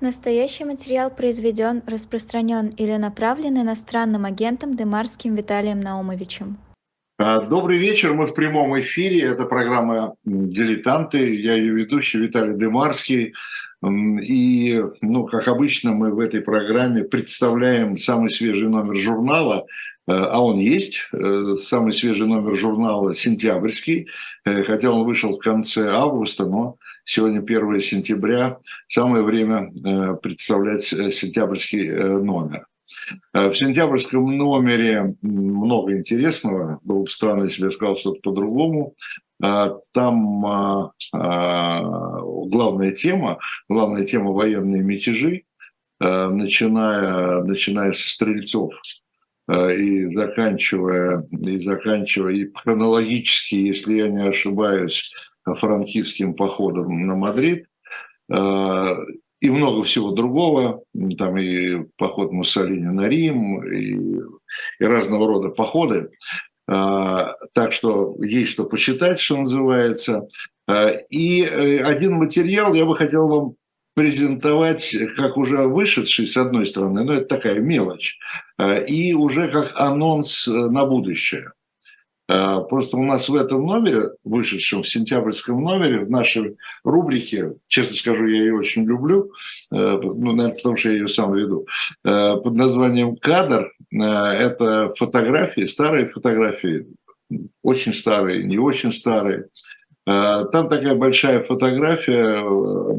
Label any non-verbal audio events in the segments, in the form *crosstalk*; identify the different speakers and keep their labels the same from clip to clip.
Speaker 1: Настоящий материал произведен, распространен или направлен иностранным агентом Демарским Виталием Наумовичем.
Speaker 2: А, добрый вечер, мы в прямом эфире, это программа «Дилетанты», я ее ведущий Виталий Демарский. И, ну, как обычно, мы в этой программе представляем самый свежий номер журнала, э, а он есть, э, самый свежий номер журнала «Сентябрьский», э, хотя он вышел в конце августа, но сегодня 1 сентября, самое время представлять сентябрьский номер. В сентябрьском номере много интересного. Было бы странно, если я сказал что-то по-другому. Там а, а, главная тема, главная тема военные мятежи, начиная, начиная со стрельцов и заканчивая, и заканчивая и хронологически, если я не ошибаюсь, франкистским походом на Мадрид, и много всего другого, там и поход Муссолини на Рим, и, и разного рода походы. А, так что есть что почитать, что называется. А, и э, один материал я бы хотел вам презентовать как уже вышедший, с одной стороны, но это такая мелочь, и уже как анонс э, на будущее. А, просто у нас в этом номере, вышедшем в сентябрьском номере, в нашей рубрике, честно скажу, я ее очень люблю, э, ну, наверное, потому что я ее сам веду, э, под названием «Кадр». Э, это фотографии, старые фотографии, очень старые, не очень старые. Там такая большая фотография,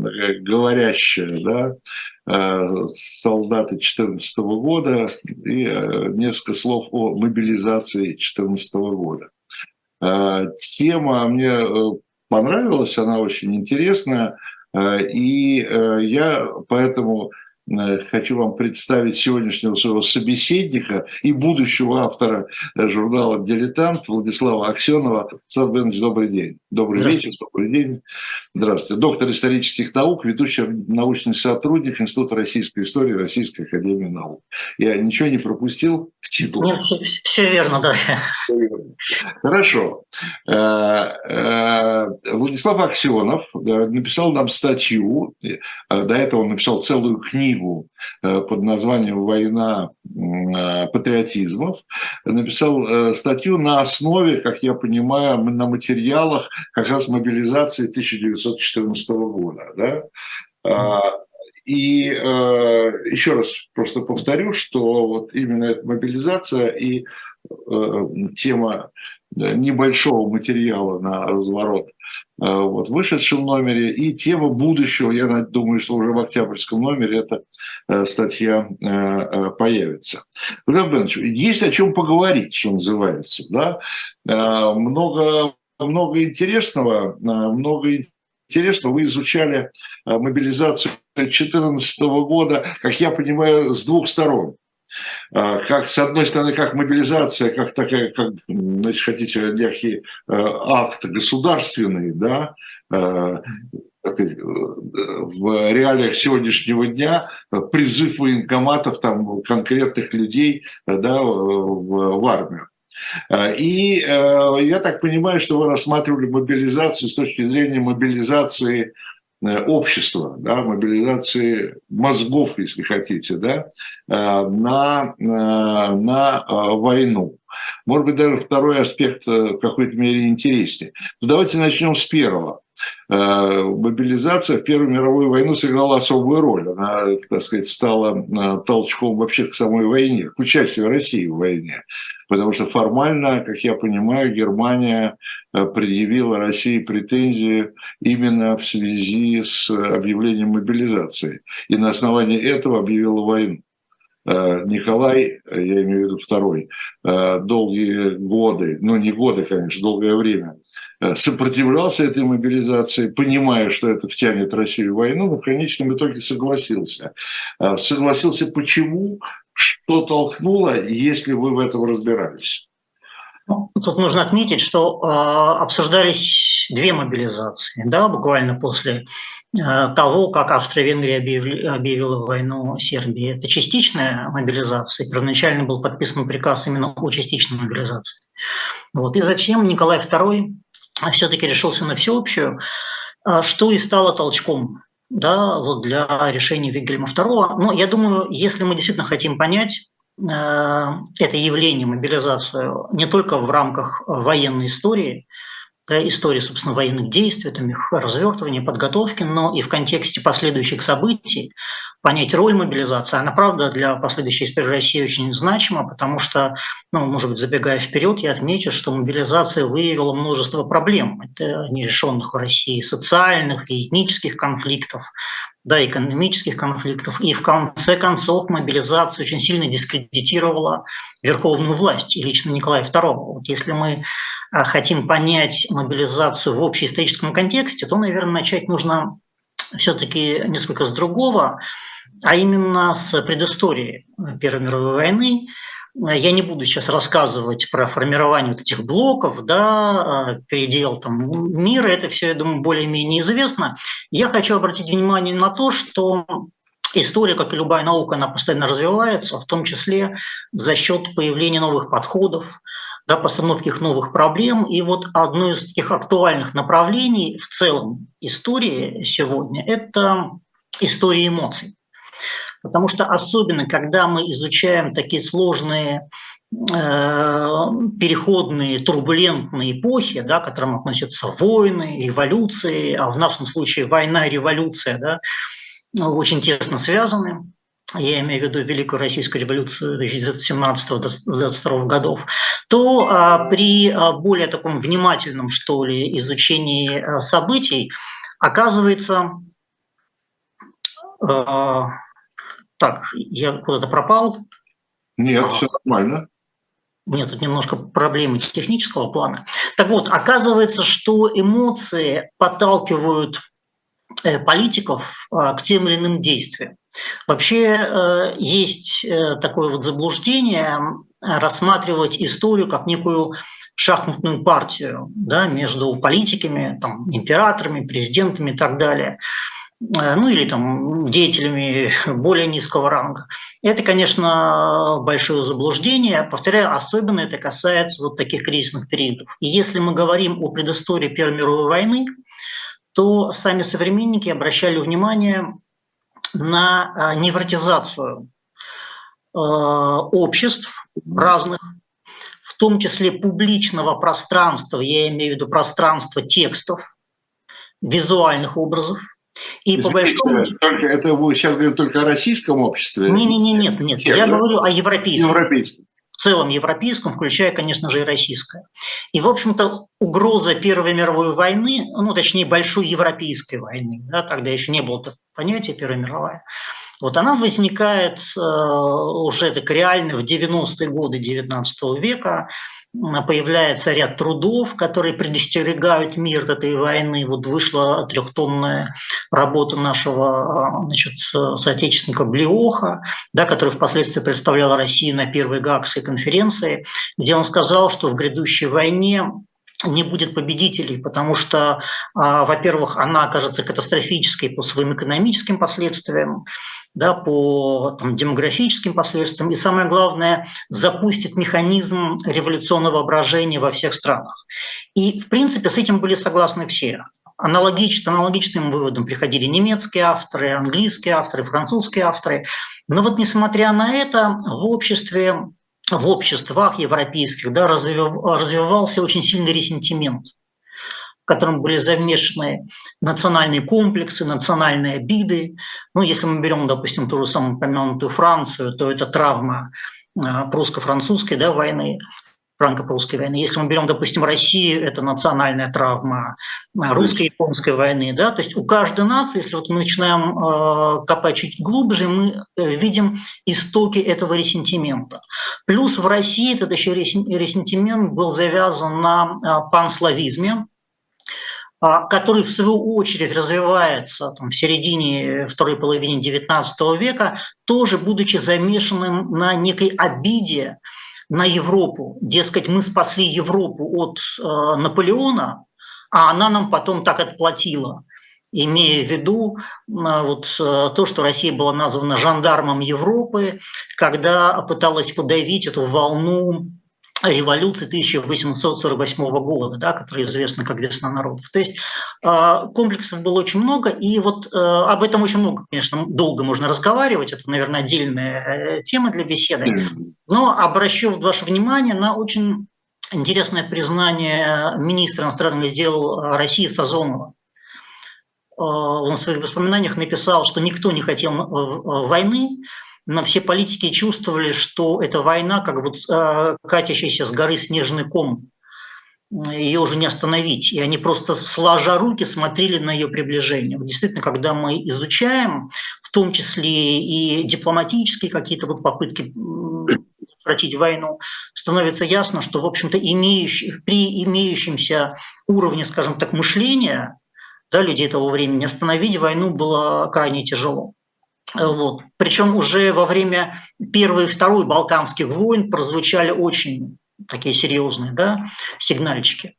Speaker 2: такая говорящая, да, Э, солдаты 2014 года и э, несколько слов о мобилизации 2014 года. Э, тема мне понравилась, она очень интересная, и я поэтому Э, хочу вам представить сегодняшнего своего собеседника и будущего автора э, журнала «Дилетант» Владислава Аксенова. Сан Бенович, добрый день. Добрый вечер, добрый день. Здравствуйте. Доктор исторических наук, ведущий научный сотрудник Института российской истории Российской академии наук. Я ничего не пропустил в титул?
Speaker 3: Нет, все верно, да.
Speaker 2: Хорошо. Э, Владислав Аксенов написал нам статью, до этого он написал целую книгу книгу э, под названием «Война э, патриотизмов», написал э, статью на основе, как я понимаю, на материалах как раз мобилизации 1914 года. Да? А, и э, еще раз просто повторю, что вот именно эта мобилизация и э, тема небольшого материала на разворот вот, в вышедшем номере. И тема будущего, я думаю, что уже в октябрьском номере эта э, статья э, появится. Владимир есть о чем поговорить, что называется. Да? Много, много интересного, много интересного. Вы изучали мобилизацию 2014 года, как я понимаю, с двух сторон. А, как, с одной стороны, как мобилизация, как такая, как, значит, хотите, некий э, акт государственный, да, э, в реалиях сегодняшнего дня призыв военкоматов там, конкретных людей да, в, в армию. И э, я так понимаю, что вы рассматривали мобилизацию с точки зрения мобилизации Э, общества, да, мобилизации мозгов, если хотите, да, э, на, на, э, на войну. Может быть, даже второй аспект в какой-то мере интереснее. Но давайте начнем с первого. Мобилизация в Первую мировую войну сыграла особую роль. Она, так сказать, стала толчком вообще к самой войне, к участию России в войне. Потому что формально, как я понимаю, Германия Э, предъявила России претензии именно в связи с объявлением мобилизации. И на основании этого объявила войну. Э, Николай, я имею в виду второй, э, долгие годы, ну не годы, конечно, долгое время, сопротивлялся этой мобилизации, понимая, что это втянет Россию в войну, но в конечном итоге согласился. Согласился почему? Что толкнуло, если вы в этом разбирались?
Speaker 3: Ну, тут нужно отметить, что э, обсуждались две мобилизации, да, буквально после э, того, как Австро-Венгрия объявила войну Сербии. Это частичная мобилизация. Первоначально был подписан приказ именно о частичной мобилизации. Вот. И затем Николай II все-таки решился на всеобщую, что и стало толчком да, вот для решения Вильгельма II. Но я думаю, если мы действительно хотим понять э, это явление, мобилизацию, не только в рамках военной истории, истории, собственно, военных действий, там, их развертывания, подготовки, но и в контексте последующих событий понять роль мобилизации. Она, правда, для последующей истории России очень значима, потому что, ну, может быть, забегая вперед, я отмечу, что мобилизация выявила множество проблем, это нерешенных в России социальных и этнических конфликтов, да, экономических конфликтов. И в конце концов мобилизация очень сильно дискредитировала верховную власть и лично Николая II. Вот если мы а, хотим понять мобилизацию в общеисторическом контексте, то, наверное, начать нужно все-таки несколько с другого, а именно с предыстории Первой мировой войны. Я не буду сейчас рассказывать про формирование вот этих блоков, да, передел там мира, это все, я думаю, более-менее известно. Я хочу обратить внимание на то, что история, как и любая наука, она постоянно развивается, в том числе за счет появления новых подходов, да, постановки их новых проблем. И вот одно из таких актуальных направлений в целом истории сегодня – это история эмоций. Потому что особенно, когда мы изучаем такие сложные э, переходные, турбулентные эпохи, да, к которым относятся войны, революции, а в нашем случае война и революция да, очень тесно связаны, я имею в виду Великую Российскую революцию 1917-22 годов, то а, при а, более таком внимательном, что ли, изучении а, событий оказывается, а, так, я куда-то пропал.
Speaker 2: Нет, все нормально.
Speaker 3: Нет, тут немножко проблемы технического плана. Так вот, оказывается, что эмоции подталкивают э, политиков к тем или иным действиям. Вообще э, есть э, такое вот заблуждение рассматривать историю как некую шахматную партию да, между политиками, там, императорами, президентами и так далее э, ну или там деятелями более низкого ранга. Это, конечно, большое заблуждение. Повторяю, особенно это касается вот таких кризисных периодов. И если мы говорим о предыстории Первой мировой войны, то сами современники обращали внимание на а, невротизацию а, обществ разных, в том числе публичного пространства, я имею в виду пространство текстов, визуальных образов.
Speaker 2: И по большому... Только, это вы сейчас говорите только о российском обществе?
Speaker 3: Не, не, не, нет, нет. Я говорю о европейском. Европейском целом европейском, включая, конечно же, и российское. И, в общем-то, угроза Первой мировой войны, ну, точнее, большой европейской войны, да, тогда еще не было понятия Первая мировая, вот она возникает э, уже так реально в 90-е годы XIX века, появляется ряд трудов, которые предостерегают мир от этой войны. Вот вышла трехтомная работа нашего а, значит, соотечественника Блиоха, да, который впоследствии представлял Россию на первой Гаагской конференции, где он сказал, что в грядущей войне не будет победителей, потому что, а, во-первых, она окажется катастрофической по своим экономическим последствиям, да, по там, демографическим последствиям, и самое главное, запустит механизм революционного воображения во всех странах. И, в принципе, с этим были согласны все. Аналогично, аналогичным выводом приходили немецкие авторы, английские авторы, французские авторы. Но вот несмотря на это, в обществе в обществах европейских да, развивался очень сильный ресентимент, в котором были замешаны национальные комплексы, национальные обиды. Ну, если мы берем, допустим, ту же самую упомянутую Францию, то это травма прусско-французской да, войны, франко-прусской войны. Если мы берем, допустим, Россию, это национальная травма русско-японской войны. Да? То есть у каждой нации, если вот мы начинаем э, копать чуть глубже, мы э, видим истоки этого ресентимента. Плюс в России этот еще ресентимент был завязан на э, панславизме, а, который в свою очередь развивается там, в середине второй половины XIX века, тоже будучи замешанным на некой обиде на Европу. Дескать, мы спасли Европу от э, Наполеона, а она нам потом так отплатила имея в виду э, вот, э, то, что Россия была названа жандармом Европы, когда пыталась подавить эту волну революции 1848 года, да, которая известна как «Весна народов». То есть э, комплексов было очень много, и вот э, об этом очень много, конечно, долго можно разговаривать, это, наверное, отдельная э, тема для беседы, но обращу ваше внимание на очень интересное признание министра иностранных дел России Сазонова. Он в своих воспоминаниях написал, что никто не хотел войны, но все политики чувствовали, что эта война как вот э, катящийся с горы снежный ком, ее уже не остановить. И они просто сложа руки смотрели на ее приближение. Вот действительно, когда мы изучаем, в том числе и дипломатические какие-то вот попытки прекратить войну, становится ясно, что, в общем-то, имеющий, при имеющемся уровне, скажем так, мышления да, людей того времени, остановить войну было крайне тяжело. Вот. Причем уже во время Первой и Второй Балканских войн прозвучали очень такие серьезные да, сигнальчики.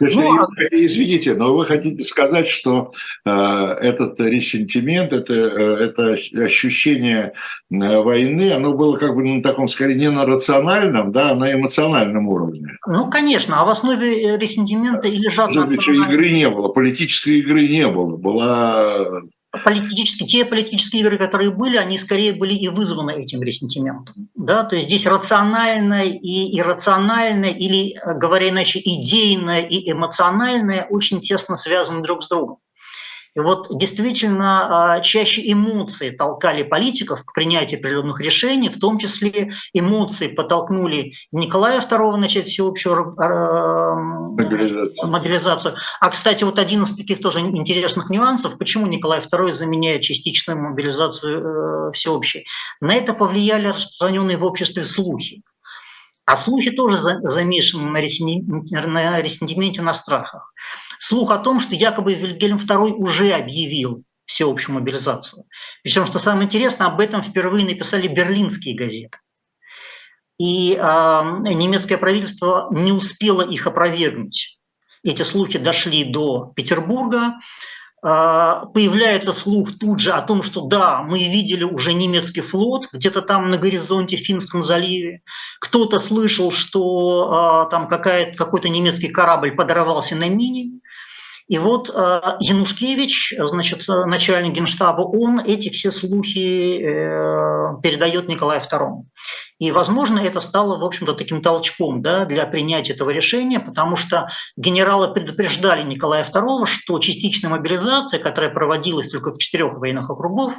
Speaker 2: Есть, ну, а извините, но вы хотите сказать, что э, этот ресентимент, это, э, это ощущение э, войны, оно было как бы на таком, скорее, не на рациональном, да, а на эмоциональном уровне?
Speaker 3: Ну, конечно, а в основе э, ресентимента и лежат...
Speaker 2: Игры не было, политической игры не было, была
Speaker 3: политические, те политические игры, которые были, они скорее были и вызваны этим ресентиментом. Да? То есть здесь рациональное и иррациональное, или, говоря иначе, идейное и эмоциональное очень тесно связаны друг с другом. И вот действительно а, чаще эмоции толкали политиков к принятию определенных решений, в том числе эмоции подтолкнули Николая II начать всеобщую мобилизацию. мобилизацию. А, кстати, вот один из таких тоже интересных нюансов, почему Николай II заменяет частичную мобилизацию э, всеобщей. На это повлияли распространенные в обществе слухи. А слухи тоже замешаны на ресентименте, на страхах. Слух о том, что якобы Вильгельм II уже объявил всеобщую мобилизацию. Причем, что самое интересное, об этом впервые написали берлинские газеты. И э, немецкое правительство не успело их опровергнуть. Эти слухи дошли до Петербурга, а, появляется слух тут же о том, что да, мы видели уже немецкий флот где-то там на горизонте в Финском заливе. Кто-то слышал, что а, там какой-то немецкий корабль подорвался на мине. И вот э, Янушкевич, значит, начальник генштаба, он эти все слухи э, передает Николаю II. И, возможно, это стало, в общем-то, таким толчком да, для принятия этого решения, потому что генералы предупреждали Николая II, что частичная мобилизация, которая проводилась только в четырех военных округах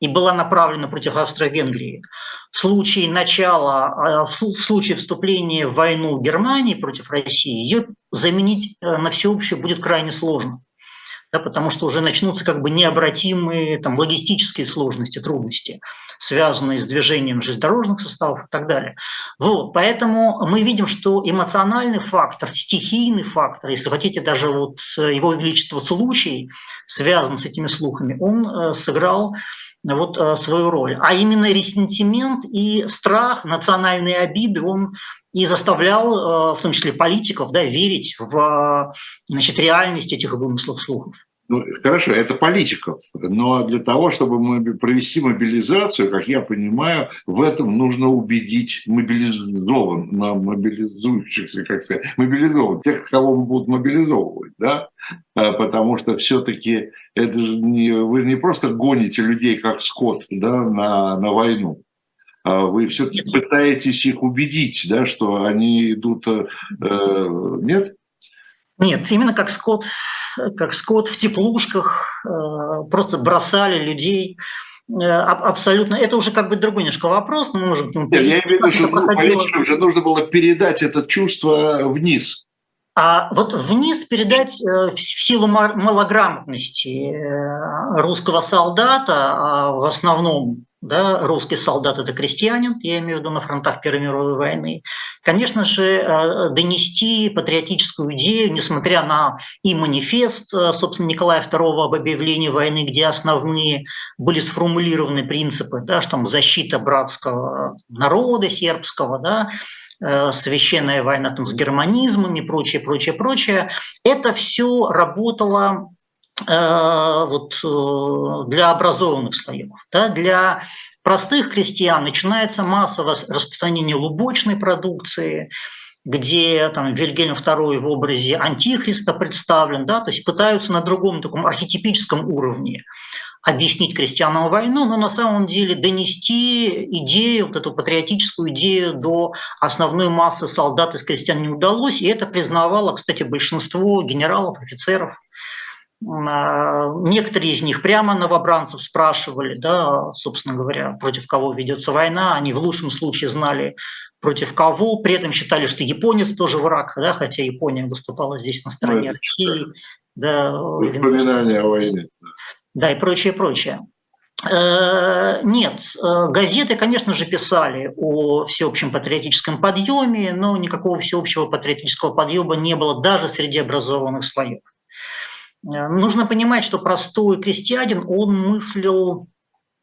Speaker 3: и была направлена против Австро-Венгрии, в случае начала, э, в случае вступления в войну Германии против России, ее заменить э, на всеобщую будет крайне сложно да, потому что уже начнутся как бы необратимые там, логистические сложности, трудности, связанные с движением железнодорожных составов и так далее. Вот, поэтому мы видим, что эмоциональный фактор, стихийный фактор, если хотите, даже вот его величество случай, связан с этими слухами, он э, сыграл вот э, свою роль. А именно ресентимент и страх, национальные обиды, он и заставлял, э, в том числе политиков, да, верить в значит, реальность этих вымыслов слухов.
Speaker 2: Ну, хорошо, это политиков, но для того, чтобы провести мобилизацию, как я понимаю, в этом нужно убедить мобилизован, мобилизующихся, как сказать, мобилизован, тех, кого будут мобилизовывать, да, а, потому что все-таки это же не, вы не просто гоните людей как скот, да, на, на войну, вы все-таки пытаетесь их убедить, да, что они идут, э, нет?
Speaker 3: Нет, именно как скот как скот в теплушках, э, просто бросали людей. Э, абсолютно. Это уже как бы другой немножко вопрос. Мы можем
Speaker 2: Нет, я имею в виду, что политикам же нужно было передать это чувство вниз.
Speaker 3: А вот вниз передать э, в силу малограмотности русского солдата, а в основном да, русский солдат – это крестьянин, я имею в виду на фронтах Первой мировой войны, конечно же, э, донести патриотическую идею, несмотря на и манифест, э, собственно, Николая II об объявлении войны, где основные были сформулированы принципы, да, что там защита братского народа сербского, да, э, священная война там, с германизмом и прочее, прочее, прочее. Это все работало вот, для образованных слоев. Да, для простых крестьян начинается массовое распространение лубочной продукции, где там Вильгельм II в образе антихриста представлен, да, то есть пытаются на другом таком архетипическом уровне объяснить крестьянам войну, но на самом деле донести идею, вот эту патриотическую идею до основной массы солдат из крестьян не удалось, и это признавало, кстати, большинство генералов, офицеров. А, некоторые из них прямо новобранцев спрашивали, да, собственно говоря, против кого ведется война. Они в лучшем случае знали, против кого, при этом считали, что японец тоже враг, да, хотя Япония выступала здесь на стороне ну, России. Да, Воспоминания о войне. Да, и прочее, прочее. Э, нет, э, газеты, конечно же, писали о всеобщем патриотическом подъеме, но никакого всеобщего патриотического подъема не было даже среди образованных слоев. Э, нужно понимать, что простой крестьянин, он мыслил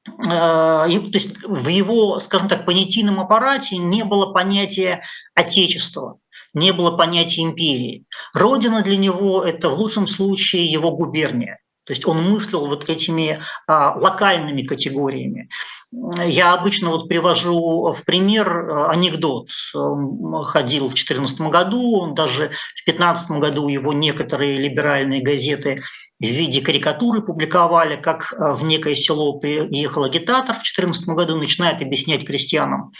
Speaker 3: то есть в его, скажем так, понятийном аппарате не было понятия отечества, не было понятия империи. Родина для него – это в лучшем случае его губерния. То есть он мыслил вот этими а, локальными категориями. Я обычно вот привожу в пример а, анекдот. Он ходил в 2014 году, даже в 2015 году его некоторые либеральные газеты в виде карикатуры публиковали, как а, в некое село приехал агитатор в 2014 году, начинает объяснять крестьянам,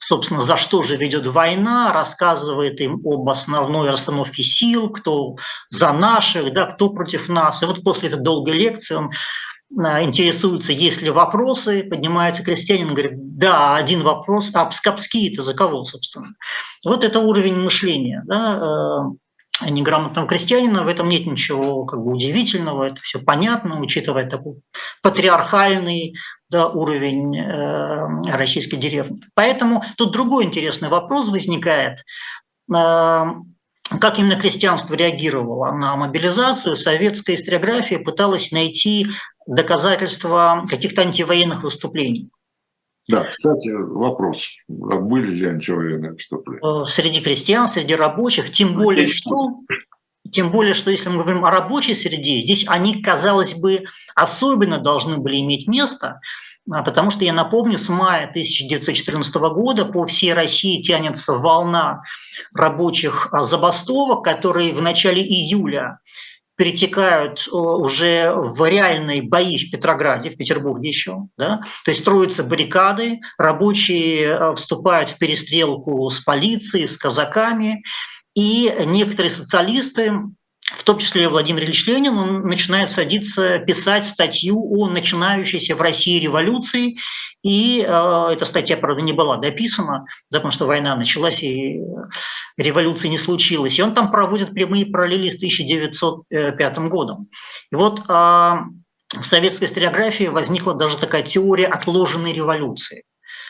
Speaker 3: собственно, за что же ведет война, рассказывает им об основной расстановке сил, кто за наших, да, кто против нас. И вот после этой долгой лекции он а, интересуется, есть ли вопросы, поднимается крестьянин, говорит, да, один вопрос, а пскапские это за кого, собственно? Вот это уровень мышления. Да? Неграмотного крестьянина, в этом нет ничего как бы удивительного, это все понятно, учитывая такой патриархальный да, уровень э, российской деревни. Поэтому тут другой интересный вопрос возникает. Э, как именно крестьянство реагировало на мобилизацию, советская историография пыталась найти доказательства каких-то антивоенных выступлений.
Speaker 2: Да, кстати, вопрос. А были ли антивоенные выступления?
Speaker 3: Э, среди крестьян, среди рабочих, тем более что, тем более, что если мы говорим о рабочей среде, здесь они, казалось бы, особенно должны были иметь место, а, потому что, я напомню, с мая 1914 года по всей России тянется волна рабочих а, забастовок, которые в начале июля перетекают э, уже в реальные бои в Петрограде, в Петербурге еще. Да? То есть строятся баррикады, рабочие э, вступают в перестрелку с полицией, с казаками, и некоторые социалисты в том числе Владимир Ильич Ленин, он начинает садиться писать статью о начинающейся в России революции, и э, эта статья, правда, не была дописана, потому что война началась и революции не случилось. И он там проводит прямые параллели с 1905 годом. И вот э, в советской историографии возникла даже такая теория отложенной революции,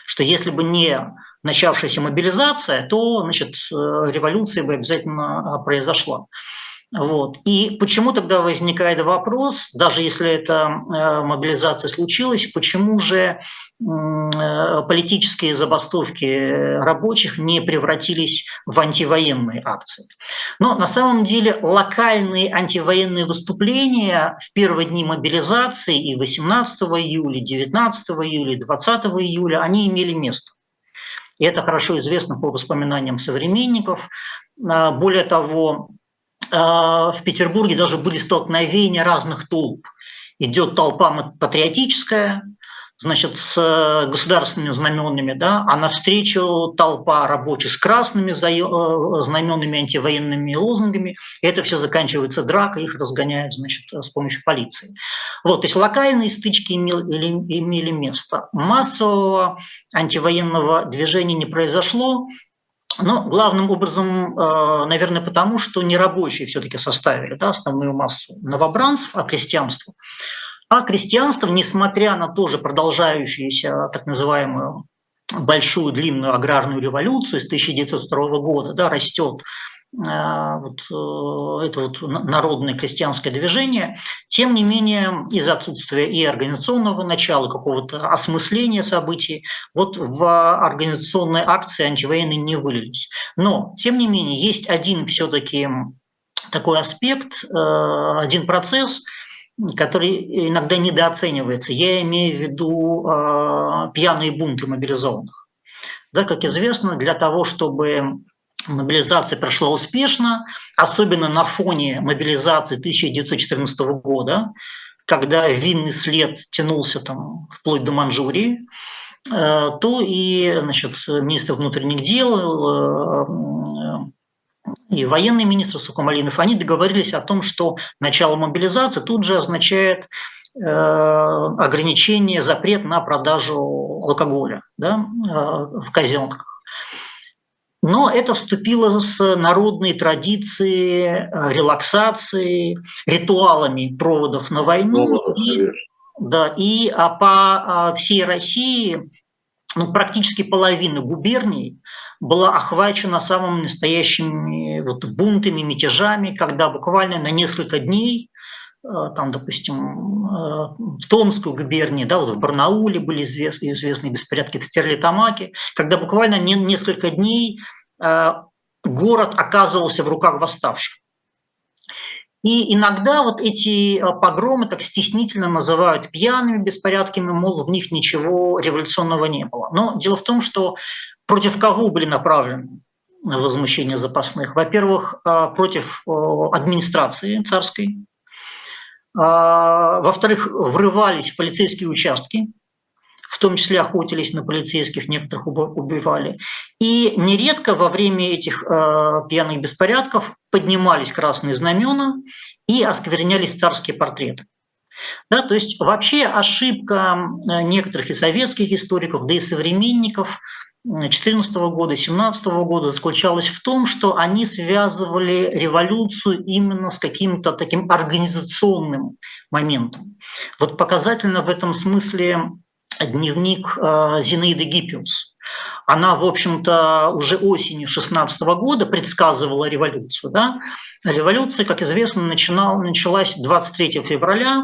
Speaker 3: что если бы не начавшаяся мобилизация, то значит, э, революция бы обязательно э, произошла. Вот. И почему тогда возникает вопрос, даже если эта э, мобилизация случилась, почему же политические забастовки рабочих не превратились в антивоенные акции. Но на самом деле локальные антивоенные выступления в первые дни мобилизации и 18 июля, 19 июля, 20 июля, они имели место. И это хорошо известно по воспоминаниям современников. А, более того, в Петербурге даже были столкновения разных толп. Идет толпа патриотическая, значит, с государственными знаменами, да, а навстречу толпа рабочих с красными э, знаменами, антивоенными лозунгами. Это все заканчивается дракой, их разгоняют, значит, с помощью полиции. Вот, то есть локальные стычки имели место. Массового антивоенного движения не произошло, но главным образом, э, наверное, потому, что не рабочие все-таки составили да, основную массу новобранцев, а крестьянство. А крестьянство, несмотря на тоже продолжающуюся так называемую большую длинную аграрную революцию с 1902 года, да, растет вот э, это вот народное крестьянское движение, тем не менее из-за отсутствия и организационного начала, какого-то осмысления событий, вот в организационные акции антивоенные не вылились. Но, тем не менее, есть один все-таки такой аспект, э, один процесс, который иногда недооценивается. Я имею в виду э, пьяные бунты мобилизованных. Да, как известно, для того, чтобы мобилизация прошла успешно, особенно на фоне мобилизации 1914 года, когда винный след тянулся там вплоть до Манчжурии, э, то и значит, министр внутренних дел э, и военный министр Сукумалинов, они договорились о том, что начало мобилизации тут же означает э, ограничение, запрет на продажу алкоголя да, в казенках. Но это вступило с народной традицией релаксации, ритуалами проводов на войну. Ну, и, да, и а по а, всей России ну, практически половина губерний была охвачена самыми настоящими вот бунтами, мятежами, когда буквально на несколько дней э, там, допустим, э, в Томской губернии, да, вот в Барнауле были известны, известные беспорядки в Стерлитамаке, когда буквально несколько дней э, город оказывался в руках восставших. И иногда вот эти погромы так стеснительно называют пьяными беспорядками, мол, в них ничего революционного не было. Но дело в том, что Против кого были направлены возмущения запасных? Во-первых, против администрации царской. А, во-вторых, врывались в полицейские участки, в том числе охотились на полицейских, некоторых убивали. И нередко во время этих э, пьяных беспорядков поднимались красные знамена и осквернялись царские портреты. Да, то есть вообще ошибка некоторых и советских историков, да и современников – 2014 года, 2017 года заключалась в том, что они связывали революцию именно с каким-то таким организационным моментом. Вот показательно в этом смысле дневник э, Зинаиды Гиппиус. Она, в общем-то, уже осенью 16 года предсказывала революцию. Да? Революция, как известно, начинал, началась 23 февраля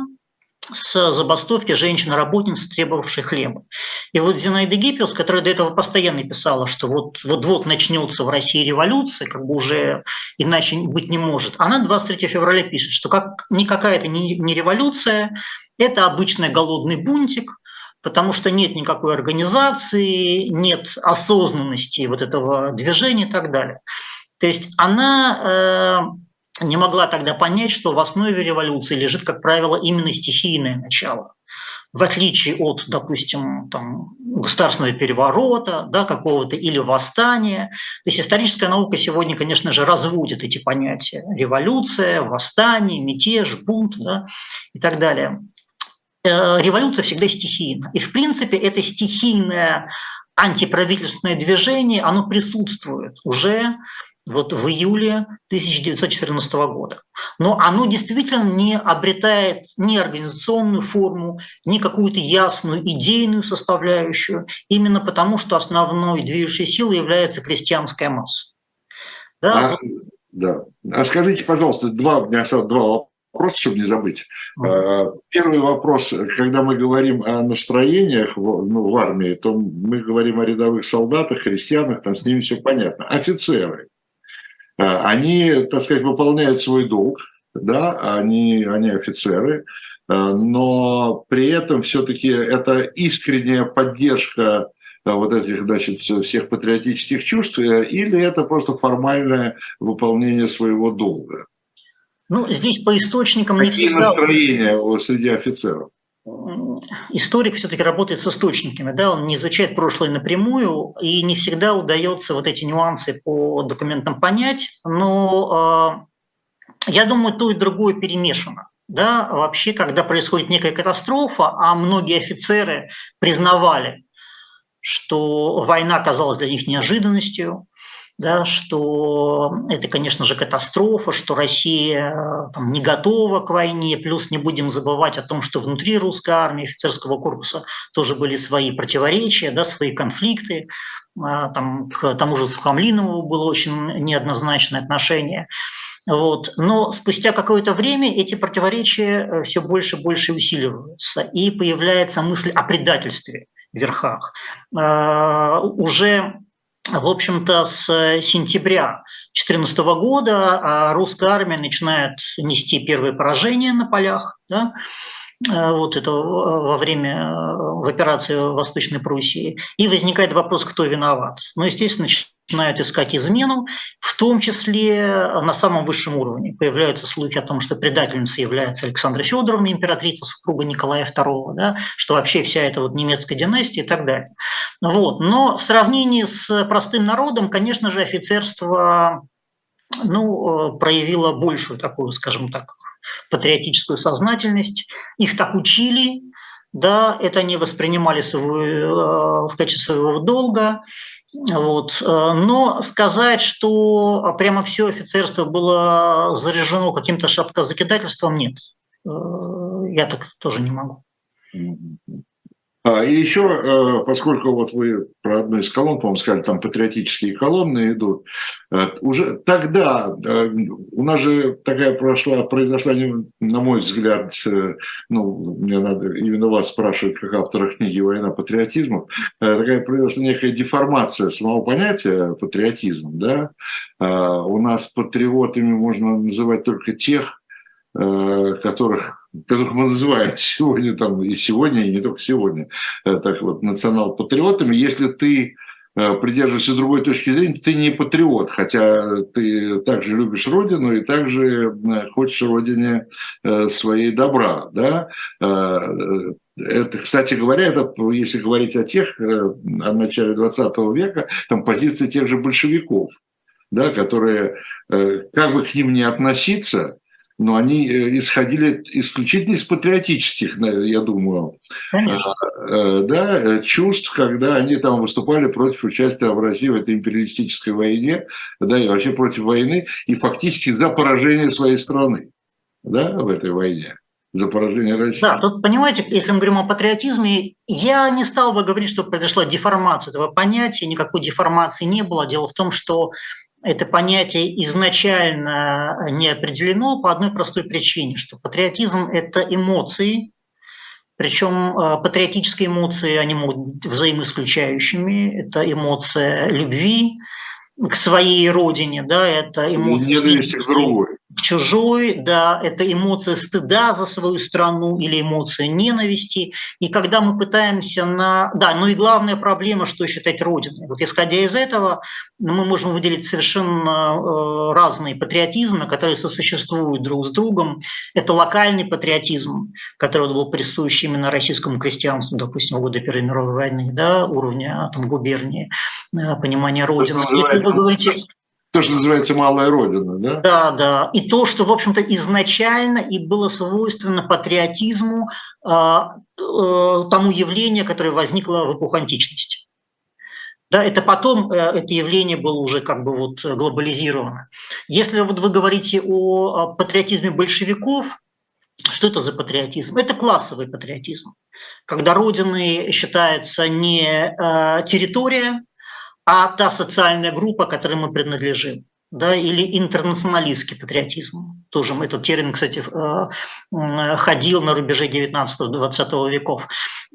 Speaker 3: с забастовки женщин-работниц, требовавших хлеба. И вот Зинаида Гиппиус, которая до этого постоянно писала, что вот, вот-вот начнется в России революция, как бы уже иначе быть не может, она 23 февраля пишет, что как, никакая это не, не революция, это обычный голодный бунтик, потому что нет никакой организации, нет осознанности вот этого движения и так далее. То есть она э, не могла тогда понять, что в основе революции лежит, как правило, именно стихийное начало. В отличие от, допустим, там, государственного переворота, да, какого-то или восстания. То есть историческая наука сегодня, конечно же, разводит эти понятия. Революция, восстание, мятеж, бунт да, и так далее. Э, революция всегда стихийна. И, в принципе, это стихийное антиправительственное движение, оно присутствует уже вот в июле 1914 года. Но оно действительно не обретает ни организационную форму, ни какую-то ясную идейную составляющую, именно потому что основной движущей силой является крестьянская масса.
Speaker 2: Да, а, да. а скажите, пожалуйста, два, у меня два вопроса, чтобы не забыть. Mm-hmm. Первый вопрос, когда мы говорим о настроениях в, ну, в армии, то мы говорим о рядовых солдатах, крестьянах, там с ними все понятно. Офицеры они, так сказать, выполняют свой долг, да, они, они офицеры, э, но при этом все-таки это искренняя поддержка э, вот этих, значит, всех патриотических чувств, или это просто формальное выполнение своего долга?
Speaker 3: Ну, здесь по источникам
Speaker 2: Какие не всегда... настроения среди офицеров?
Speaker 3: Историк все-таки работает с источниками, да, он не изучает прошлое напрямую, и не всегда удается вот эти нюансы по документам понять, но э, я думаю, то и другое перемешано. Да, вообще, когда происходит некая катастрофа, а многие офицеры признавали, что война оказалась для них неожиданностью, да, что это, конечно же, катастрофа, что Россия э, там, не готова к войне, плюс не будем забывать о том, что внутри русской армии, офицерского корпуса тоже были свои противоречия, да, свои конфликты, а, там, к тому же Сухомлинову было очень неоднозначное отношение. Вот. Но спустя какое-то время эти противоречия э, все больше и больше усиливаются, и появляется мысль о предательстве в верхах. Уже в общем-то, с сентября 2014 года а русская армия начинает нести первые поражения на полях, да, Э, вот это во время э, в операции в Восточной Пруссии. И возникает вопрос, кто виноват. Ну, естественно, начинают искать измену, в том числе на самом высшем уровне. Появляются слухи о том, что предательницей является Александра Федоровна, императрица, супруга Николая II, да, что вообще вся эта вот немецкая династия и так далее. Вот. Но в сравнении с простым народом, конечно же, офицерство ну, э, проявило большую такую, скажем так, патриотическую сознательность. Их так учили, да, это они воспринимали свою, э, в качестве своего долга. Вот. Э, но сказать, что прямо все офицерство было заряжено каким-то шапкозакидательством, нет. Я так тоже не могу.
Speaker 2: А, и еще, э, поскольку вот вы про одну из колонн, по-моему, сказали, там патриотические колонны идут, э, уже тогда э, у нас же такая прошла, произошла, на мой взгляд, ну, мне надо именно вас спрашивать, как автора книги «Война патриотизма», такая произошла некая деформация самого понятия патриотизм, да, у нас патриотами можно называть только тех, которых которых мы называем *laughs* сегодня, там, и сегодня, и не только сегодня, э, так вот, национал-патриотами, если ты э, придерживаешься другой точки зрения, ты не патриот, хотя ты также любишь Родину и также э, хочешь Родине своей добра. Да? Это, кстати говоря, это, если говорить о тех, о начале 20 века, там позиции тех же большевиков, да, которые, как бы к ним не относиться, но они э, исходили исключительно из патриотических, я думаю, Конечно. Э, да, э, чувств, когда они там выступали против участия в России в этой империалистической войне, да, и вообще против войны, и фактически за поражение своей страны, да, в этой войне за поражение России.
Speaker 3: Да, тут, понимаете, если мы говорим о патриотизме, я не стал бы говорить, что произошла деформация этого понятия, никакой деформации не было. Дело в том, что это понятие изначально не определено по одной простой причине, что патриотизм – это эмоции, причем э, патриотические эмоции, они могут быть взаимоисключающими. Это эмоция любви к своей родине, да, это эмоция... Ненависть к другой чужой, да, это эмоция стыда за свою страну или эмоция ненависти. И когда мы пытаемся на... Да, ну и главная проблема, что считать Родиной. Вот исходя из этого, мы можем выделить совершенно э, разные патриотизмы, которые сосуществуют друг с другом. Это локальный патриотизм, который был присущ именно российскому крестьянству, допустим, в годы Первой мировой войны, да, уровня там, губернии, э, понимания Родины. Если вы говорите
Speaker 2: то, что называется малая родина, да?
Speaker 3: Да, да. И то, что, в общем-то, изначально и было свойственно патриотизму, э, э, тому явлению, которое возникло в эпоху античности. Да, это потом э, это явление было уже как бы вот глобализировано. Если вот вы говорите о патриотизме большевиков, что это за патриотизм? Это классовый патриотизм, когда родиной считается не территория, а та социальная группа, которой мы принадлежим. Да, или интернационалистский патриотизм. Тоже этот термин, кстати, э, ходил на рубеже 19-20 веков.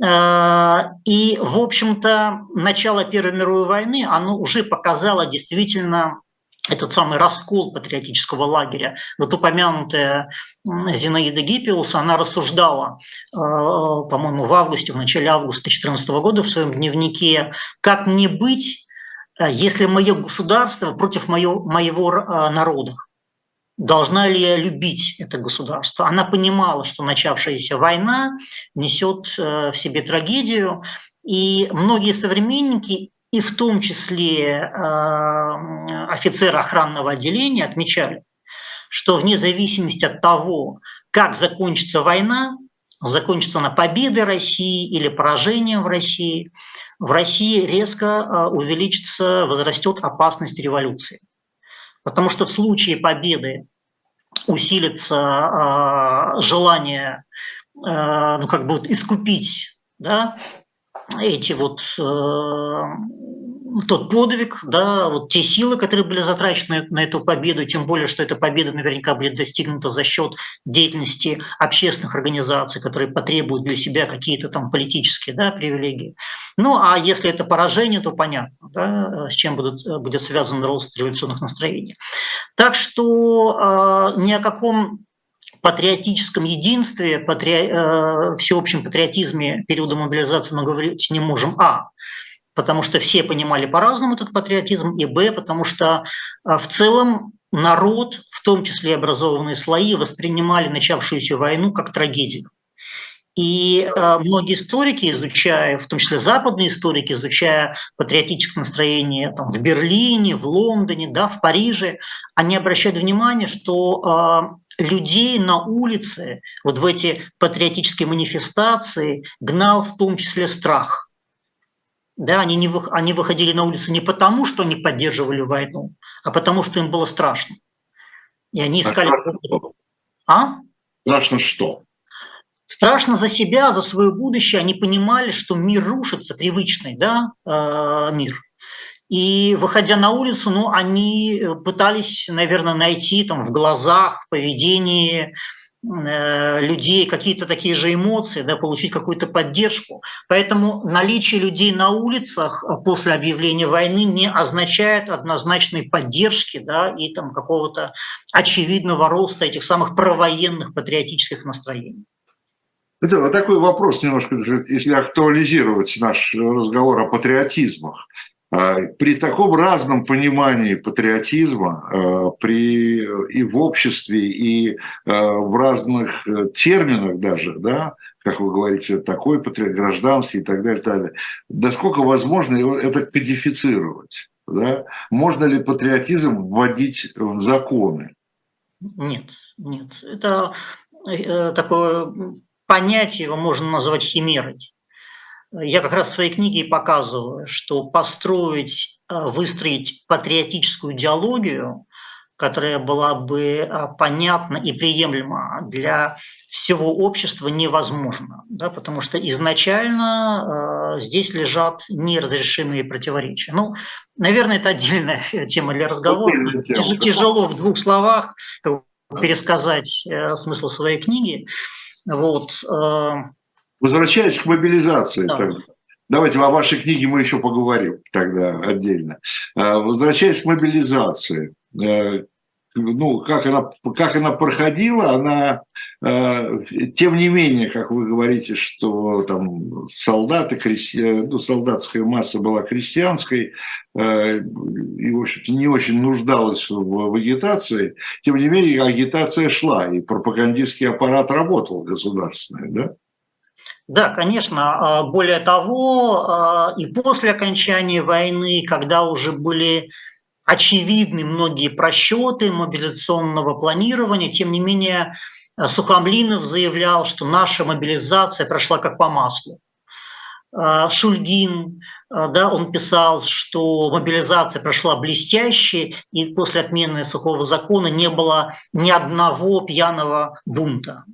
Speaker 3: Э, и, в общем-то, начало Первой мировой войны, оно уже показало действительно этот самый раскол патриотического лагеря. Вот упомянутая Зинаида Гиппиус, она рассуждала, э, по-моему, в августе, в начале августа 2014 года в своем дневнике, как не быть если мое государство против моего, моего а, народа, должна ли я любить это государство? Она понимала, что начавшаяся война несет э, в себе трагедию, и многие современники, и в том числе э, офицеры охранного отделения, отмечали, что вне зависимости от того, как закончится война, закончится она победой России или поражением в России, в России резко а, увеличится, возрастет опасность революции. Потому что в случае победы усилится а, желание а, ну, как бы вот искупить да, эти вот тот подвиг, да, вот те силы, которые были затрачены на эту победу, тем более, что эта победа наверняка будет достигнута за счет деятельности общественных организаций, которые потребуют для себя какие-то там политические да, привилегии. Ну, а если это поражение, то понятно, да, с чем будут, будет связан рост революционных настроений. Так что э, ни о каком патриотическом единстве, патри... э, всеобщем патриотизме периода мобилизации мы говорить не можем. А, потому что все понимали по-разному этот патриотизм, и б, потому что э, в целом народ, в том числе образованные слои, воспринимали начавшуюся войну как трагедию. И э, многие историки, изучая, в том числе западные историки, изучая патриотическое настроение там, в Берлине, в Лондоне, да, в Париже, они обращают внимание, что э, людей на улице, вот в эти патриотические манифестации гнал в том числе страх. Да, они, не, они выходили на улицу не потому, что они поддерживали войну, а потому, что им было страшно. И они а искали...
Speaker 2: А? Страшно что?
Speaker 3: страшно за себя, за свое будущее. Они понимали, что мир рушится, привычный да, э, мир. И выходя на улицу, ну, они пытались, наверное, найти там в глазах, поведении э, людей какие-то такие же эмоции, да, получить какую-то поддержку. Поэтому наличие людей на улицах после объявления войны не означает однозначной поддержки да, и там какого-то очевидного роста этих самых провоенных патриотических настроений.
Speaker 2: Это вот такой вопрос немножко, если актуализировать наш разговор о патриотизмах. А, при таком разном понимании патриотизма а, при, и в обществе, и а, в разных э, терминах даже, да, как вы говорите, такой патриот, гражданский и так далее, так далее, насколько возможно это кодифицировать? Да? Можно ли патриотизм вводить в законы?
Speaker 3: Нет, нет. Это э, такое понятие его можно назвать химерой. Я как раз в своей книге показываю, что построить, э, выстроить патриотическую идеологию, которая была бы э, понятна и приемлема для всего общества, невозможно, да, потому что изначально э, здесь лежат неразрешимые противоречия. Ну, наверное, это отдельная *laughs* тема для разговора. Тяж, тяжело в двух словах пересказать э, смысл своей книги. Вот.
Speaker 2: Э, Возвращаясь к мобилизации, да. тогда. давайте о вашей книге мы еще поговорим тогда отдельно. Э, возвращаясь к мобилизации, э, ну, как она, как она проходила, она, э, тем не менее, как вы говорите, что там солдаты, христи... ну, солдатская масса была крестьянской э, и, в общем-то, не очень нуждалась в, в агитации, тем не менее, агитация шла, и пропагандистский аппарат работал государственный, да?
Speaker 3: Да, конечно. А, более того, а, и после окончания войны, когда уже были очевидны многие просчеты мобилизационного планирования. Тем не менее, э, Сухомлинов заявлял, что наша мобилизация прошла как по маслу. Шульгин, да, он писал, что мобилизация прошла блестяще, и после отмены сухого закона не было ни одного пьяного бунта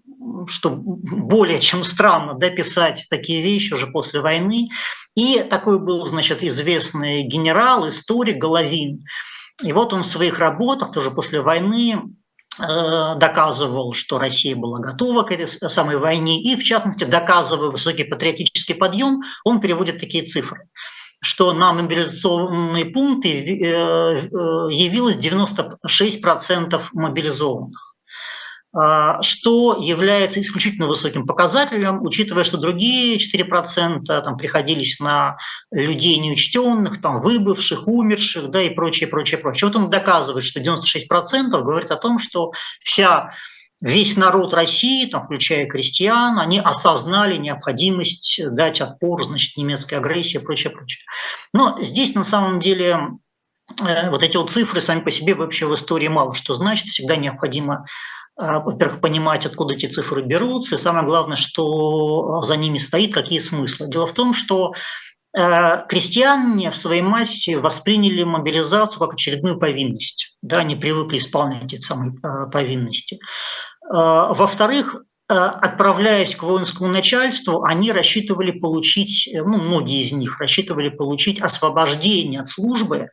Speaker 3: что более чем странно да, писать такие вещи уже после войны. И такой был, значит, известный генерал, историк Головин. И вот он в своих работах, тоже после войны, э, доказывал, что Россия была готова к этой самой войне, и, в частности, доказывая высокий патриотический подъем, он переводит такие цифры что на мобилизационные пункты э, э, явилось 96% мобилизованных. А, что является исключительно высоким показателем, учитывая, что другие 4% там, приходились на людей неучтенных, там, выбывших, умерших да, и прочее, прочее, прочее. Вот он доказывает, что 96% говорит о том, что вся весь народ России, там, включая крестьян, они осознали необходимость дать отпор значит, немецкой агрессии и прочее, прочее. Но здесь на самом деле э, вот эти вот цифры сами по себе вообще в истории мало что значит. Всегда необходимо во-первых, понимать, откуда эти цифры берутся, и самое главное, что за ними стоит, какие смыслы. Дело в том, что э, крестьяне в своей массе восприняли мобилизацию как очередную повинность. Да, они привыкли исполнять эти самые э, повинности. Э, во-вторых, отправляясь к воинскому начальству, они рассчитывали получить, ну, многие из них рассчитывали получить освобождение от службы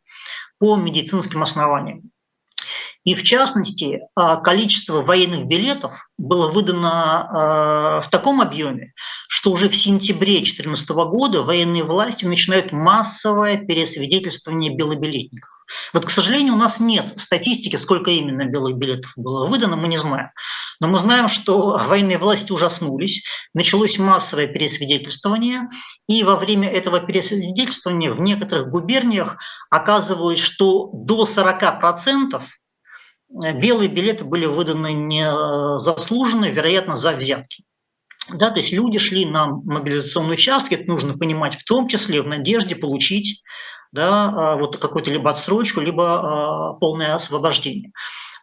Speaker 3: по медицинским основаниям. И в частности, а, количество военных билетов было выдано а, в таком объеме, что уже в сентябре 2014 года военные власти начинают массовое пересвидетельствование белобилетников. Вот, к сожалению, у нас нет статистики, сколько именно белых билетов было выдано, мы не знаем. Но мы знаем, что военные власти ужаснулись, началось массовое пересвидетельствование, и во время этого пересвидетельствования в некоторых губерниях оказывалось, что до 40% белые билеты были выданы незаслуженно, вероятно, за взятки. Да, то есть люди шли на мобилизационные участки, это нужно понимать, в том числе в надежде получить да, а, вот какую-то либо отсрочку, либо а, полное освобождение.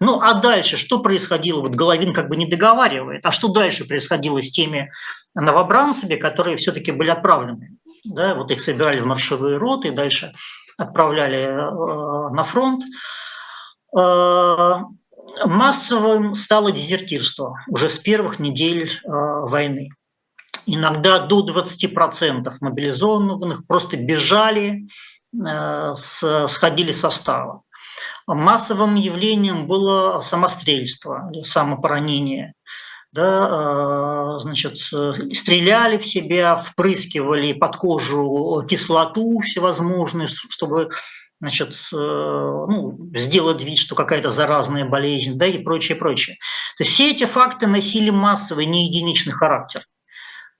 Speaker 3: Ну а дальше что происходило? Вот Головин как бы не договаривает. А что дальше происходило с теми новобранцами, которые все-таки были отправлены? Да, вот их собирали в маршевые роты, и дальше отправляли э, на фронт. Э, массовым стало дезертирство уже с первых недель э, войны. Иногда до 20% мобилизованных просто бежали, Э, сходили состава. Массовым явлением было самострельство, самопоранение. Да, значит, стреляли в себя, впрыскивали под кожу кислоту всевозможную, чтобы значит, э, ну, сделать вид, что какая-то заразная болезнь, да, и прочее, прочее. То есть все эти факты носили массовый, не единичный характер.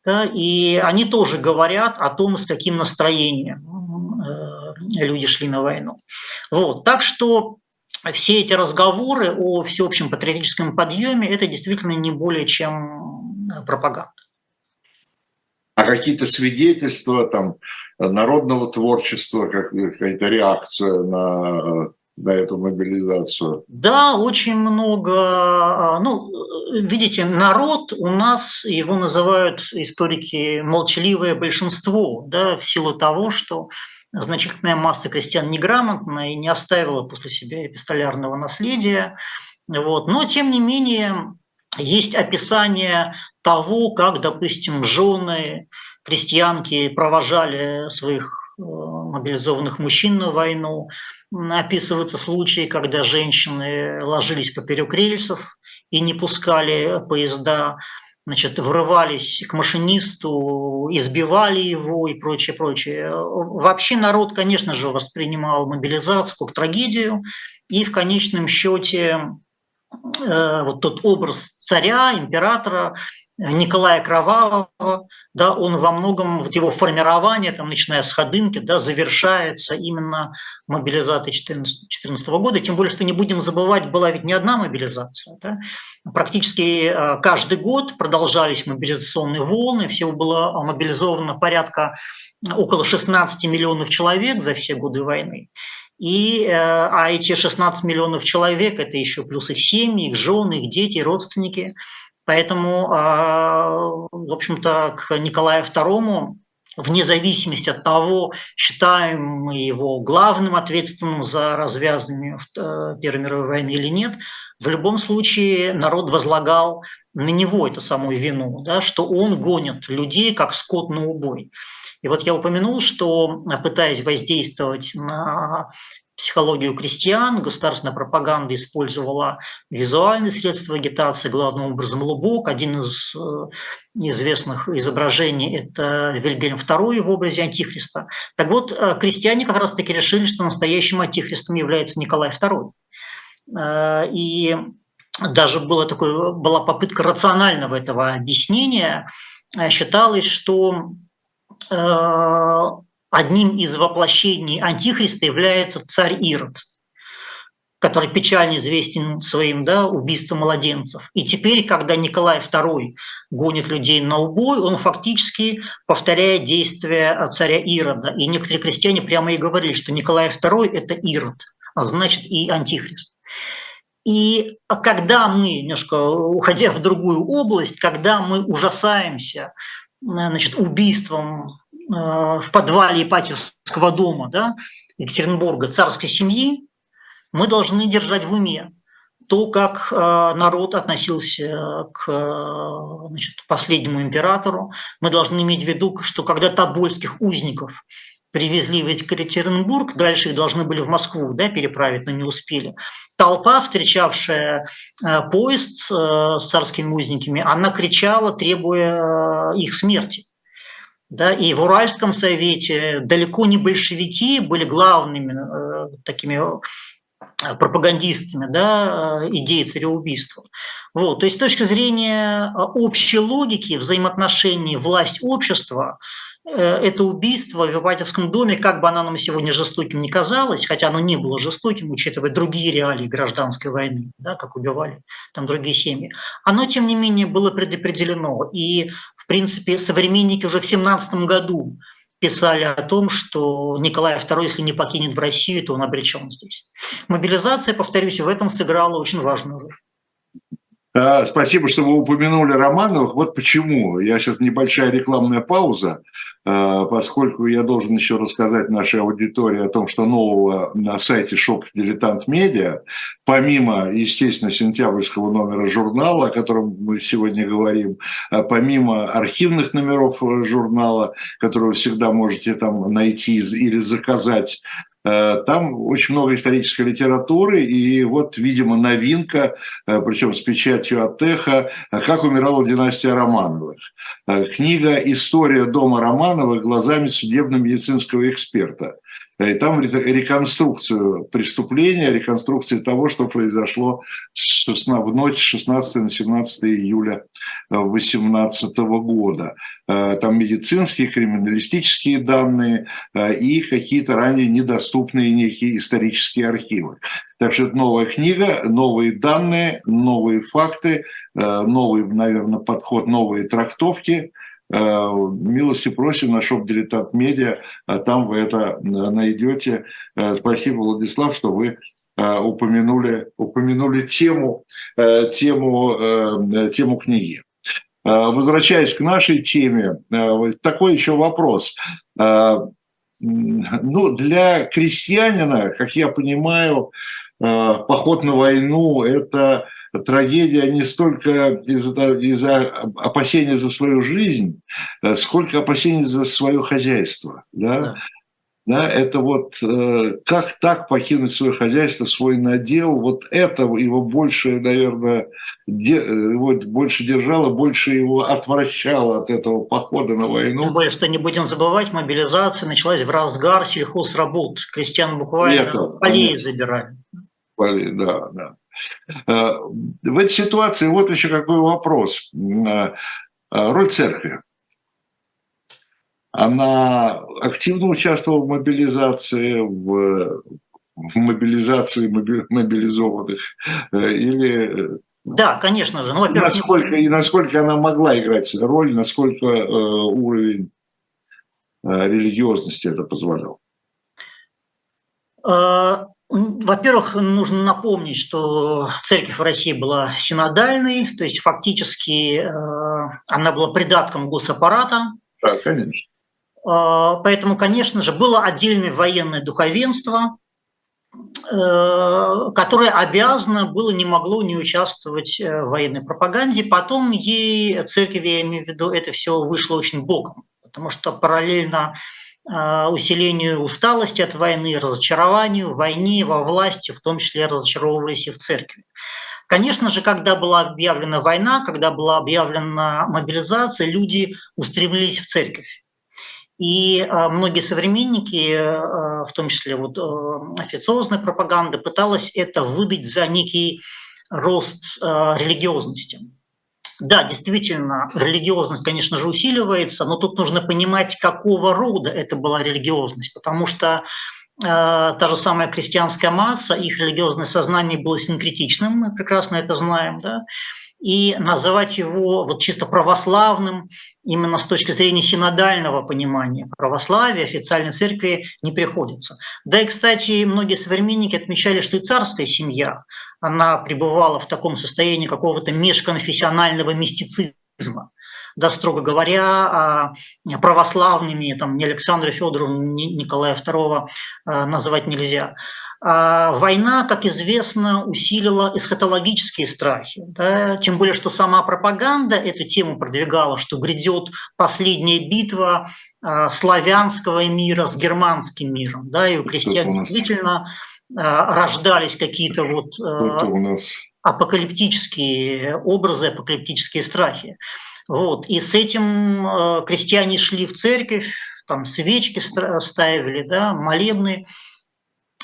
Speaker 3: Да, и они тоже говорят о том, с каким настроением люди шли на войну. Вот. Так что все эти разговоры о всеобщем патриотическом подъеме – это действительно не более чем пропаганда.
Speaker 2: А какие-то свидетельства там, народного творчества, какая-то реакция на, на эту мобилизацию?
Speaker 3: Да, очень много. Ну, видите, народ у нас, его называют историки молчаливое большинство, да, в силу того, что значительная масса крестьян неграмотна и не оставила после себя эпистолярного наследия. Вот. Но, тем не менее, есть описание того, как, допустим, жены, крестьянки провожали своих э, мобилизованных мужчин на войну. Описываются случаи, когда женщины ложились поперек рельсов и не пускали поезда значит, врывались к машинисту, избивали его и прочее, прочее. Вообще народ, конечно же, воспринимал мобилизацию как трагедию, и в конечном счете э, вот тот образ царя, императора, Николая Кровавого, да, он во многом, вот его формирование, там, начиная с Ходынки, да, завершается именно мобилизацией 2014 года, тем более, что не будем забывать, была ведь не одна мобилизация. Да. Практически э, каждый год продолжались мобилизационные волны, всего было мобилизовано порядка около 16 миллионов человек за все годы войны. И, э, а эти 16 миллионов человек – это еще плюс их семьи, их жены, их дети, родственники – Поэтому, а, в общем-то, к Николаю II вне зависимости от того, считаем мы его главным ответственным за развязывание э, Первой мировой войны или нет, в любом случае народ возлагал на него эту самую вину, да, что он гонит людей как скот на убой. И вот я упомянул, что пытаясь воздействовать на психологию крестьян, государственная пропаганда использовала визуальные средства агитации, главным образом лубок. Один из э, известных изображений – это Вильгельм II в образе Антихриста. Так вот, э, крестьяне как раз-таки решили, что настоящим Антихристом является Николай II. Э, и даже было такое, была попытка рационального этого объяснения. Считалось, что одним из воплощений Антихриста является царь Ирод, который печально известен своим да, убийством младенцев. И теперь, когда Николай II гонит людей на убой, он фактически повторяет действия царя Ирода. И некоторые крестьяне прямо и говорили, что Николай II – это Ирод, а значит и Антихрист. И когда мы, немножко уходя в другую область, когда мы ужасаемся значит, убийством в подвале Ипатьевского дома да, Екатеринбурга царской семьи, мы должны держать в уме то, как э, народ относился к значит, последнему императору. Мы должны иметь в виду, что когда тобольских узников привезли в Екатеринбург, дальше их должны были в Москву да, переправить, но не успели. Толпа, встречавшая э, поезд э, с царскими узниками, она кричала, требуя их смерти. Да, и в Уральском совете далеко не большевики были главными э, такими пропагандистами да, идеи цареубийства. Вот, то есть с точки зрения общей логики взаимоотношений власть-общество, Э, это убийство в Ипатьевском доме, как бы оно нам сегодня жестоким не казалось, хотя оно не было жестоким, учитывая другие реалии гражданской войны, да, как убивали там другие семьи, оно, тем не менее, было предопределено. И, в принципе, современники уже в 17 году писали о том, что Николай II, если не покинет в Россию, то он обречен здесь. Мобилизация, повторюсь, в этом сыграла очень важную роль.
Speaker 2: А, спасибо, что вы упомянули Романовых. Вот почему. Я сейчас небольшая рекламная пауза, а, поскольку я должен еще рассказать нашей аудитории о том, что нового на сайте shop Дилетант Медиа, помимо, естественно, сентябрьского номера журнала, о котором мы сегодня говорим, а, помимо архивных номеров э, журнала, которые вы всегда можете там найти или заказать там очень много исторической литературы, и вот, видимо, новинка, э, причем с печатью от Теха, «Как умирала династия Романовых». Э, книга «История дома Романовых глазами судебно-медицинского эксперта». И там реконструкцию преступления, реконструкцию того, что произошло в ночь с 16 на 17 июля 2018 года. Э, там медицинские, криминалистические данные э, и какие-то ранее недоступные некие исторические архивы. Так что это новая книга, новые данные, новые факты, э, новый, наверное, подход, новые трактовки – Э, милости просим на шоп «Дилетант Медиа», а там вы это э, найдете. Э, спасибо, Владислав, что вы упомянули, упомянули тему, тему, тему книги. Возвращаясь к нашей теме, такой еще вопрос. Ну, для крестьянина, как я понимаю, поход на войну – это трагедия не столько из-за из опасения за свою жизнь, э, сколько опасений за свое хозяйство. Да? Да. Да, это вот э, как так покинуть свое хозяйство, свой надел, вот это его больше, наверное, де, его больше держало, больше его отвращало от этого похода на войну.
Speaker 3: Тем более, что не будем забывать, мобилизация началась в разгар сельхозработ. Крестьян буквально полей забирали.
Speaker 2: Полей, да, да. Э, в этой ситуации вот еще какой вопрос. Э, э, роль церкви. Она активно участвовала в мобилизации, в, в мобилизации мобилизованных или
Speaker 3: да, конечно же.
Speaker 2: Ну, насколько, и насколько она могла играть роль, насколько э, уровень э, религиозности это позволял?
Speaker 3: Во-первых, нужно напомнить, что церковь в России была синодальной, то есть фактически э, она была придатком госаппарата.
Speaker 2: Да, конечно.
Speaker 3: Э, поэтому, конечно же, было отдельное военное духовенство, э, которое обязано было, не могло не участвовать в военной пропаганде. Потом ей, церковь, я имею в виду, это все вышло очень боком, потому что параллельно а, усилению усталости от войны, разочарованию в войне, во власти, в том числе разочаровывались и в церкви. Конечно же, когда была объявлена война, когда была объявлена мобилизация, люди устремились в церковь. И а, многие современники, а, в том числе вот официозная пропаганда, пыталась это выдать за некий рост религиозности. Да, действительно, религиозность, конечно же, усиливается, но тут нужно понимать, какого рода это была религиозность, потому что э, та же самая крестьянская масса, их религиозное сознание было синкретичным, мы прекрасно это знаем, да, и называть его вот чисто православным именно с точки зрения синодального понимания православия, официальной церкви не приходится. Да и, кстати, многие современники отмечали, что и царская семья, она пребывала в таком состоянии какого-то межконфессионального мистицизма. Да, строго говоря, а, православными, там, ни Александра Федоровна, ни Николая II называть нельзя. А война, как известно, усилила эсхатологические страхи. Да? Тем более, что сама пропаганда эту тему продвигала, что грядет последняя битва славянского мира с германским миром. Да? И у крестьян действительно рождались какие-то вот апокалиптические образы, апокалиптические страхи. Вот. И с этим э, крестьяне шли в церковь, там свечки ставили, да, молебны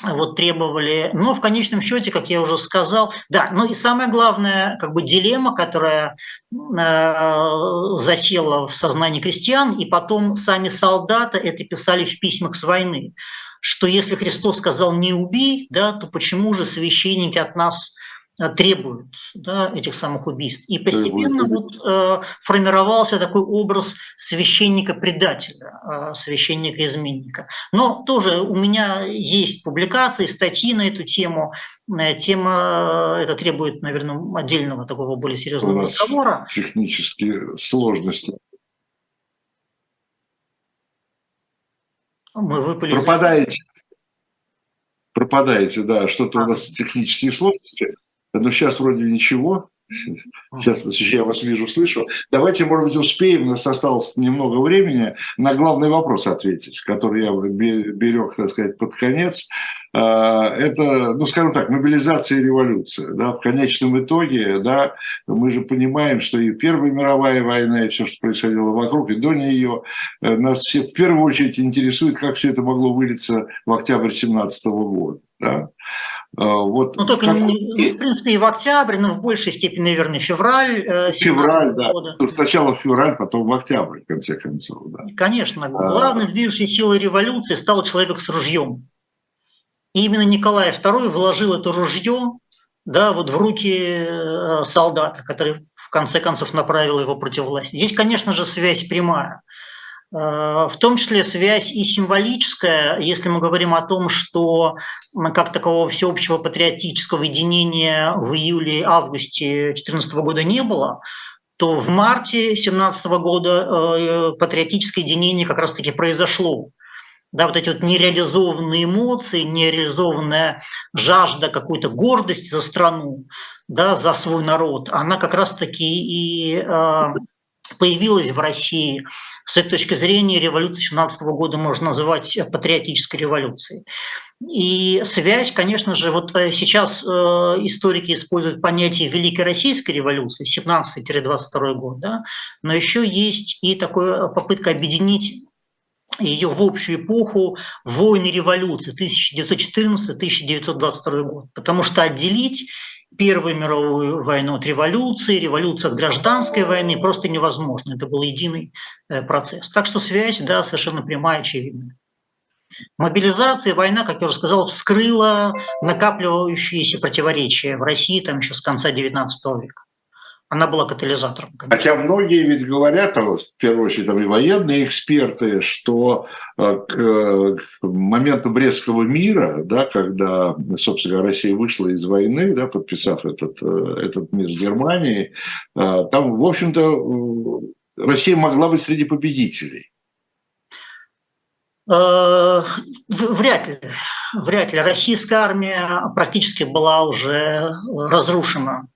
Speaker 3: вот требовали, но в конечном счете, как я уже сказал, да, ну и самое главное, как бы дилемма, которая э, засела в сознании крестьян, и потом сами солдаты это писали в письмах с войны, что если Христос сказал «не убей», да, то почему же священники от нас Э, требуют да, этих самых убийств. И постепенно вот, э, формировался такой образ священника-предателя, э, священника-изменника. Но тоже у меня есть публикации, статьи на эту тему. Э, тема это требует, наверное, отдельного такого более серьезного разговора.
Speaker 2: Технические сложности. Мы выпали. Пропадаете. Пропадаете, да, что-то а. у нас технические сложности. Ну, сейчас вроде ничего. Сейчас я вас вижу, слышу. Давайте, может быть, успеем, у нас осталось немного времени, на главный вопрос ответить, который я берег, так сказать, под конец. А, это, ну, скажем так, мобилизация и революция. Да, в конечном итоге, да, мы же понимаем, что и Первая мировая война, и все, что происходило вокруг, и до нее, э, нас все в первую очередь интересует, как все это могло вылиться в октябрь 17 года. Да?
Speaker 3: А, вот ну, только, как... в принципе, и в октябре, но в большей степени, наверное, февраль.
Speaker 2: Э, февраль, да. Года. Ну, сначала в февраль, потом в октябрь, в конце концов. Да.
Speaker 3: Конечно. А... Главной движущей силой революции стал человек с ружьем. И именно Николай II вложил это ружье да, вот в руки э, солдата, который в конце концов направил его против власти. Здесь, конечно же, связь прямая. Э, в том числе связь и символическая, если мы говорим о том, что как такового всеобщего патриотического единения в июле-августе 2014 года не было, то в марте 2017 года э, патриотическое единение как раз-таки произошло. Да, вот эти вот нереализованные эмоции, нереализованная жажда какой-то гордости за страну, да, за свой народ, она как раз-таки и э, появилась в России с этой точки зрения революцию 17 года можно называть патриотической революцией. И связь, конечно же, вот э, сейчас э, историки используют понятие Великой Российской революции, 17-22 год, да, но еще есть и такая попытка объединить ее в общую эпоху войны революции 1914-1922 год. Потому что отделить Первую мировую войну от революции, революцию от гражданской войны просто невозможно. Это был единый э, процесс. Так что связь, да, совершенно прямая, очевидная. Мобилизация, война, как я уже сказал, вскрыла накапливающиеся противоречия в России там еще с конца XIX века она была катализатором.
Speaker 2: Конечно. Хотя многие ведь говорят, а в первую очередь там и военные эксперты, что э, к, к моменту Брестского мира, да, когда, собственно, Россия вышла из войны, да, подписав этот, э, этот мир с Германией, э, там, в общем-то, Россия могла быть среди победителей.
Speaker 3: Вряд ли. Вряд ли. Российская армия практически была уже разрушена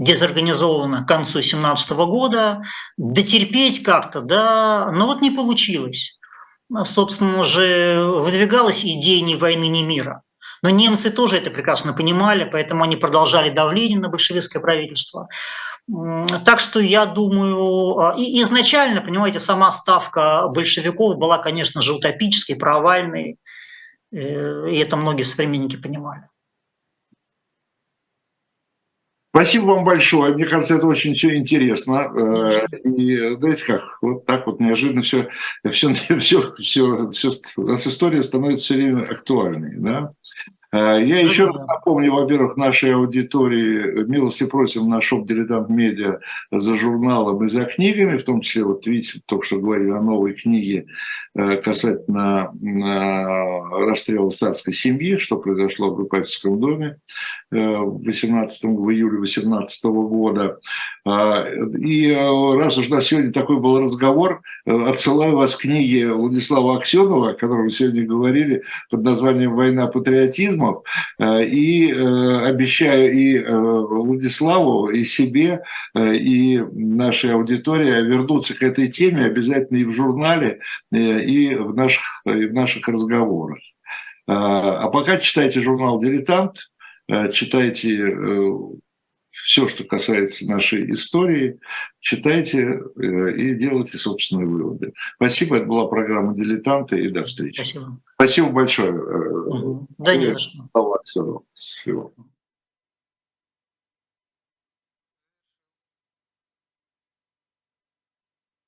Speaker 3: дезорганизовано к концу 2017 года, дотерпеть как-то, да, но вот не получилось. Собственно же, выдвигалась идея ни войны, ни мира. Но немцы тоже это прекрасно понимали, поэтому они продолжали давление на большевистское правительство. Так что я думаю, а, и изначально, понимаете, сама ставка большевиков была, конечно же, утопической, провальной, э, и это многие современники понимали.
Speaker 2: Спасибо вам большое. Мне кажется, это очень все интересно. Э, и знаете как, вот так вот неожиданно все, все, *laughs* все, все, все у нас история становится все время актуальной. Да? Э, я еще раз напомню, во-первых, нашей аудитории, милости просим на шоп «Дилетант Медиа» за журналом и за книгами, в том числе, вот видите, только что говорили о новой книге касательно расстрела царской семьи, что произошло в Ипатьевском доме 18, в июле 18 года. И раз уж на сегодня такой был разговор, отсылаю вас к книге Владислава Аксенова, о которой мы сегодня говорили, под названием «Война патриотизмов». И обещаю и Владиславу, и себе, и нашей аудитории вернуться к этой теме обязательно и в журнале, и в наших, и в наших разговорах. А пока читайте журнал «Дилетант», читайте все, что касается нашей истории, читайте и делайте собственные выводы. Спасибо, это была программа «Дилетанты» и до встречи. Спасибо. Спасибо большое. Угу. Да, не за что. Всего.